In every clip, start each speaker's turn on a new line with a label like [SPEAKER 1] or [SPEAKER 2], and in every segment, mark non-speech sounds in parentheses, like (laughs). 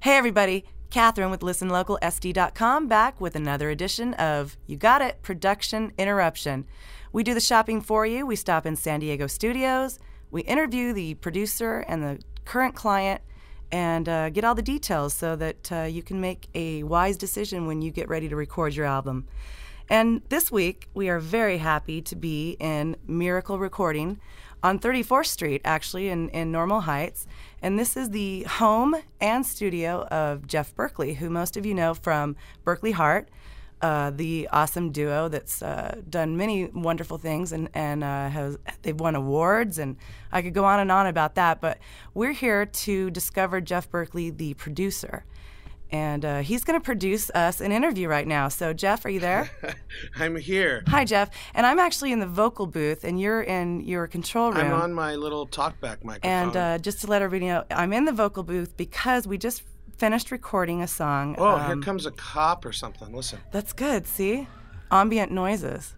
[SPEAKER 1] Hey, everybody. Catherine with ListenLocalSD.com back with another edition of You Got It Production Interruption. We do the shopping for you. We stop in San Diego studios. We interview the producer and the current client and uh, get all the details so that uh, you can make a wise decision when you get ready to record your album. And this week, we are very happy to be in Miracle Recording on 34th Street, actually, in, in Normal Heights. And this is the home and studio of Jeff Berkley, who most of you know from Berkley Hart, uh, the awesome duo that's uh, done many wonderful things and, and uh, has they've won awards and I could go on and on about that. But we're here to discover Jeff Berkley, the producer and uh, he's going to produce us an interview right now. So, Jeff, are you there? (laughs)
[SPEAKER 2] I'm here.
[SPEAKER 1] Hi, Jeff. And I'm actually in the vocal booth, and you're in your control room.
[SPEAKER 2] I'm on my little talkback microphone.
[SPEAKER 1] And uh, just to let everybody know, I'm in the vocal booth because we just finished recording a song.
[SPEAKER 2] Oh, um, here comes a cop or something. Listen.
[SPEAKER 1] That's good. See? Ambient noises.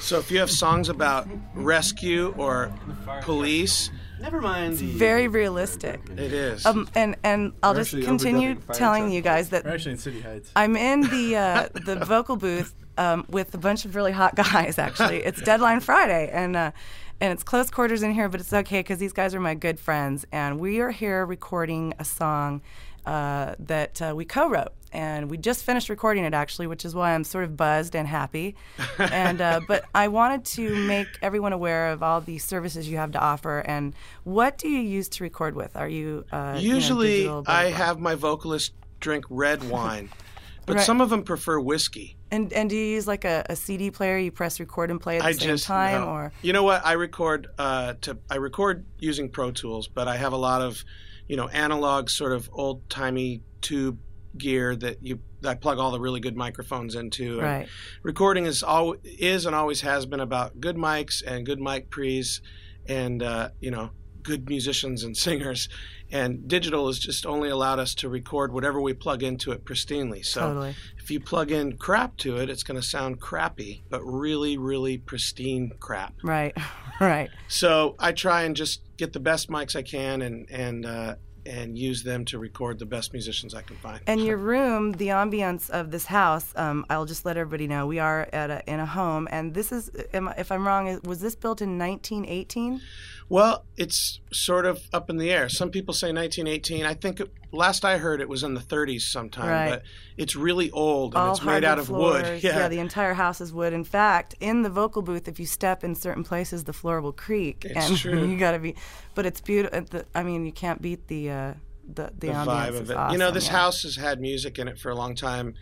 [SPEAKER 2] So, if you have songs about rescue or police,
[SPEAKER 3] Never mind.
[SPEAKER 1] It's very realistic.
[SPEAKER 2] It is.
[SPEAKER 1] Um, and and I'll just continue telling you guys that
[SPEAKER 3] We're actually in City Heights.
[SPEAKER 1] I'm in the uh, (laughs) the vocal booth um, with a bunch of really hot guys. Actually, (laughs) it's Deadline Friday, and uh, and it's close quarters in here, but it's okay because these guys are my good friends, and we are here recording a song uh, that uh, we co-wrote, and we just finished recording it actually, which is why I'm sort of buzzed and happy. (laughs) and uh, but I wanted to make everyone aware of all the services you have to offer, and what do you use to record with? Are you uh,
[SPEAKER 2] usually
[SPEAKER 1] you know,
[SPEAKER 2] I have my vocalist drink red wine, (laughs) but
[SPEAKER 1] Right.
[SPEAKER 2] some of them prefer whiskey.
[SPEAKER 1] and and do you use like a, a CD player? You press record and play at the
[SPEAKER 2] I
[SPEAKER 1] same
[SPEAKER 2] just
[SPEAKER 1] time,
[SPEAKER 2] no.
[SPEAKER 1] or
[SPEAKER 2] you know what I record uh, to I record using Pro Tools, but I have a lot of you know analog sort of old timey tube gear that you that I plug all the really good microphones into. And
[SPEAKER 1] right?
[SPEAKER 2] recording is all is and always has been about good mics and good mic pre's and uh, you know good musicians and (laughs) singers and digital has just only allowed us to record whatever we plug into it pristinely so
[SPEAKER 1] Totally.
[SPEAKER 2] if you plug in crap to it it's going to sound crappy but really really pristine crap
[SPEAKER 1] Right. (laughs) right.
[SPEAKER 2] so i try and just get the best mics i can and and uh, and use them to record the best musicians i can find
[SPEAKER 1] And your room, the ambience of this house, um, I'll just let everybody know we are at a, in a home, and this is, am I- if I'm wrong, was this built in 1918?
[SPEAKER 2] Well, it's sort of up in the air. Some people say 1918. I think it, last I heard it was in the 30s sometime,
[SPEAKER 1] Right.
[SPEAKER 2] but it's really old and
[SPEAKER 1] All
[SPEAKER 2] it's made out of
[SPEAKER 1] hardwood
[SPEAKER 2] wood.
[SPEAKER 1] floors. (laughs)
[SPEAKER 2] Yeah.
[SPEAKER 1] the entire house is wood. In fact, in the vocal booth, if you step in certain places, the floor will creak.
[SPEAKER 2] It's
[SPEAKER 1] and (laughs)
[SPEAKER 2] true.
[SPEAKER 1] you got to be, but it's beautiful. I mean, you can't beat the uh, the the,
[SPEAKER 2] the vibe of it.
[SPEAKER 1] Awesome,
[SPEAKER 2] you know, this
[SPEAKER 1] yeah.
[SPEAKER 2] house has had music in it for a long time.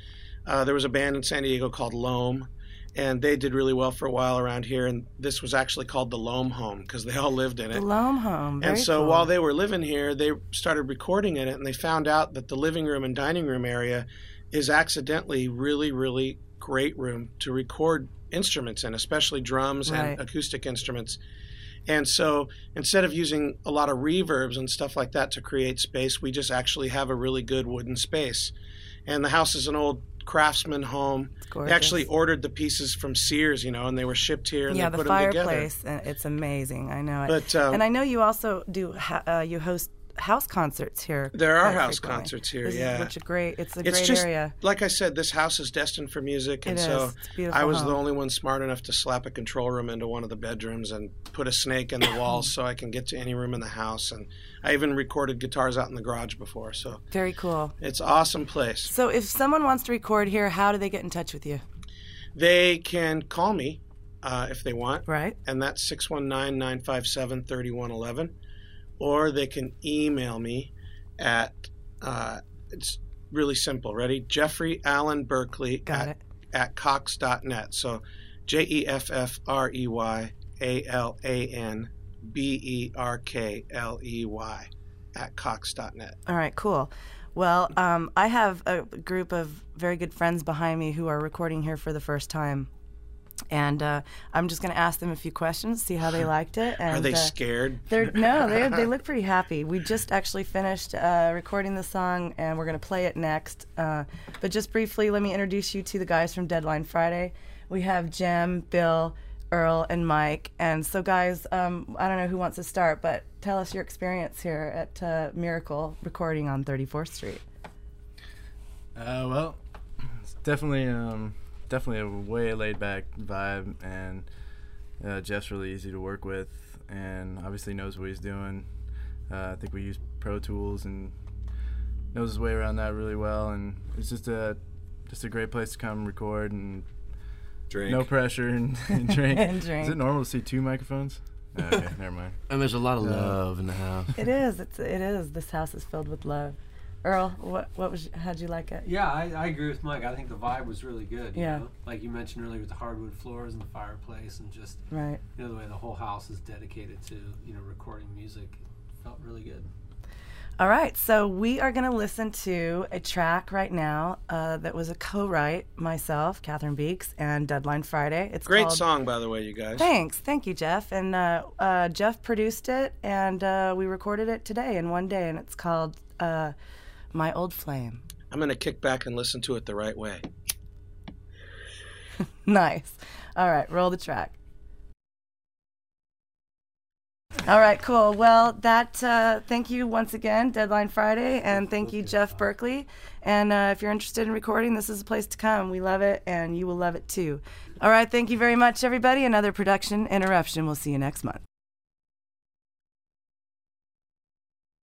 [SPEAKER 2] Uh, there was a band in San Diego called Loam, and they did really well for a while around here. And this was actually called the Loam Home because they all lived in
[SPEAKER 1] The
[SPEAKER 2] it.
[SPEAKER 1] Loam Home.
[SPEAKER 2] and so
[SPEAKER 1] cool.
[SPEAKER 2] while they were living here, they started recording in it, and they found out that the living room and dining room area is accidentally really, really great room to record instruments in, especially drums
[SPEAKER 1] Right.
[SPEAKER 2] and acoustic instruments. And so instead of using a lot of reverbs and stuff like that to create space, we just actually have a really good wooden space. And the house is an old craftsman home. They actually ordered the pieces from Sears, you know, and they were shipped here and
[SPEAKER 1] yeah,
[SPEAKER 2] they
[SPEAKER 1] the
[SPEAKER 2] put them together.
[SPEAKER 1] fireplace. uh, It's amazing. I know it.
[SPEAKER 2] But um,
[SPEAKER 1] and I know you also do. Ha- uh, you host house concerts here.
[SPEAKER 2] There are house
[SPEAKER 1] frequently.
[SPEAKER 2] concerts here,
[SPEAKER 1] This
[SPEAKER 2] yeah.
[SPEAKER 1] which a great. It's a
[SPEAKER 2] it's
[SPEAKER 1] great
[SPEAKER 2] just
[SPEAKER 1] area.
[SPEAKER 2] like I said, this house is destined for music, and
[SPEAKER 1] It
[SPEAKER 2] so. I was the only one smart enough to slap a control room into one of the bedrooms and put a snake in the wall (coughs) so I can get to any room in the house. And I even recorded guitars out in the garage before, so
[SPEAKER 1] Very cool.
[SPEAKER 2] it's an awesome place.
[SPEAKER 1] So, if someone wants to record here, how do they get in touch with you?
[SPEAKER 2] They can call me uh, if they want,
[SPEAKER 1] Right.
[SPEAKER 2] and that's 619 957 3111, or they can email me at uh, it's really simple. Ready? Jeffrey Alan Berkley
[SPEAKER 1] Got
[SPEAKER 2] at
[SPEAKER 1] it.
[SPEAKER 2] at cox.net. So J E F F R E Y A L A N B E R K L E Y at cox.net.
[SPEAKER 1] All right. Cool. Well, um, I have a group of very good friends behind me who are recording here for the first time. And uh, I'm just going to ask them a few questions, see how they (laughs) liked it. And,
[SPEAKER 2] Are they
[SPEAKER 1] uh,
[SPEAKER 2] scared?
[SPEAKER 1] They're no, they they (laughs) look pretty happy. We just actually finished uh, recording the song, and we're gonna play it next. Uh, but just briefly, let me introduce you to the guys from Deadline Friday. We have Jem, Bill, Earl, and Mike. And so, guys, um, I don't know who wants to start, but tell us your experience here at uh, Miracle Recording on 34th Street.
[SPEAKER 3] Uh, well, it's definitely, um, definitely a way laid back vibe, and uh, Jeff's really easy to work with, and obviously knows what he's doing. Uh, I think we use Pro Tools and knows his way around that really well, and it's just a just a great place to come record and
[SPEAKER 4] Drink.
[SPEAKER 3] no pressure and, and (laughs) (laughs) drink.
[SPEAKER 1] And drink.
[SPEAKER 3] Is it normal to see two microphones? (laughs) okay, never mind.
[SPEAKER 5] And there's a lot of
[SPEAKER 3] Uh,
[SPEAKER 5] love in the house.
[SPEAKER 1] It is. It's it is. This house is filled with love. Earl, what what was how'd you like it?
[SPEAKER 6] Yeah, I, I agree with Mike. I think the vibe was really good. You
[SPEAKER 1] Yeah.
[SPEAKER 6] Know? Like you mentioned earlier with the hardwood floors and the fireplace and just
[SPEAKER 1] Right.
[SPEAKER 6] you know the way the whole house is dedicated to you know recording music. It felt really good.
[SPEAKER 1] All right, so we are going to listen to a track right now uh, that was a co-write myself, Catherine Beeks, and Deadline Friday. It's
[SPEAKER 2] Great
[SPEAKER 1] called,
[SPEAKER 2] song, by the way, you guys.
[SPEAKER 1] Thanks, thank you, Jeff. And uh, uh, Jeff produced it, and uh, we recorded it today in one day, and it's called uh, "My Old Flame."
[SPEAKER 2] I'm going to kick back and listen to it the right way. (laughs)
[SPEAKER 1] Nice. All right, roll the track. All right, cool. Well, that uh, thank you once again, Deadline Friday, and thank you, Jeff Berkley. And uh, if you're interested in recording, this is a place to come. We love it, and you will love it too. All right, thank you very much, everybody. Another production interruption. We'll see you next month.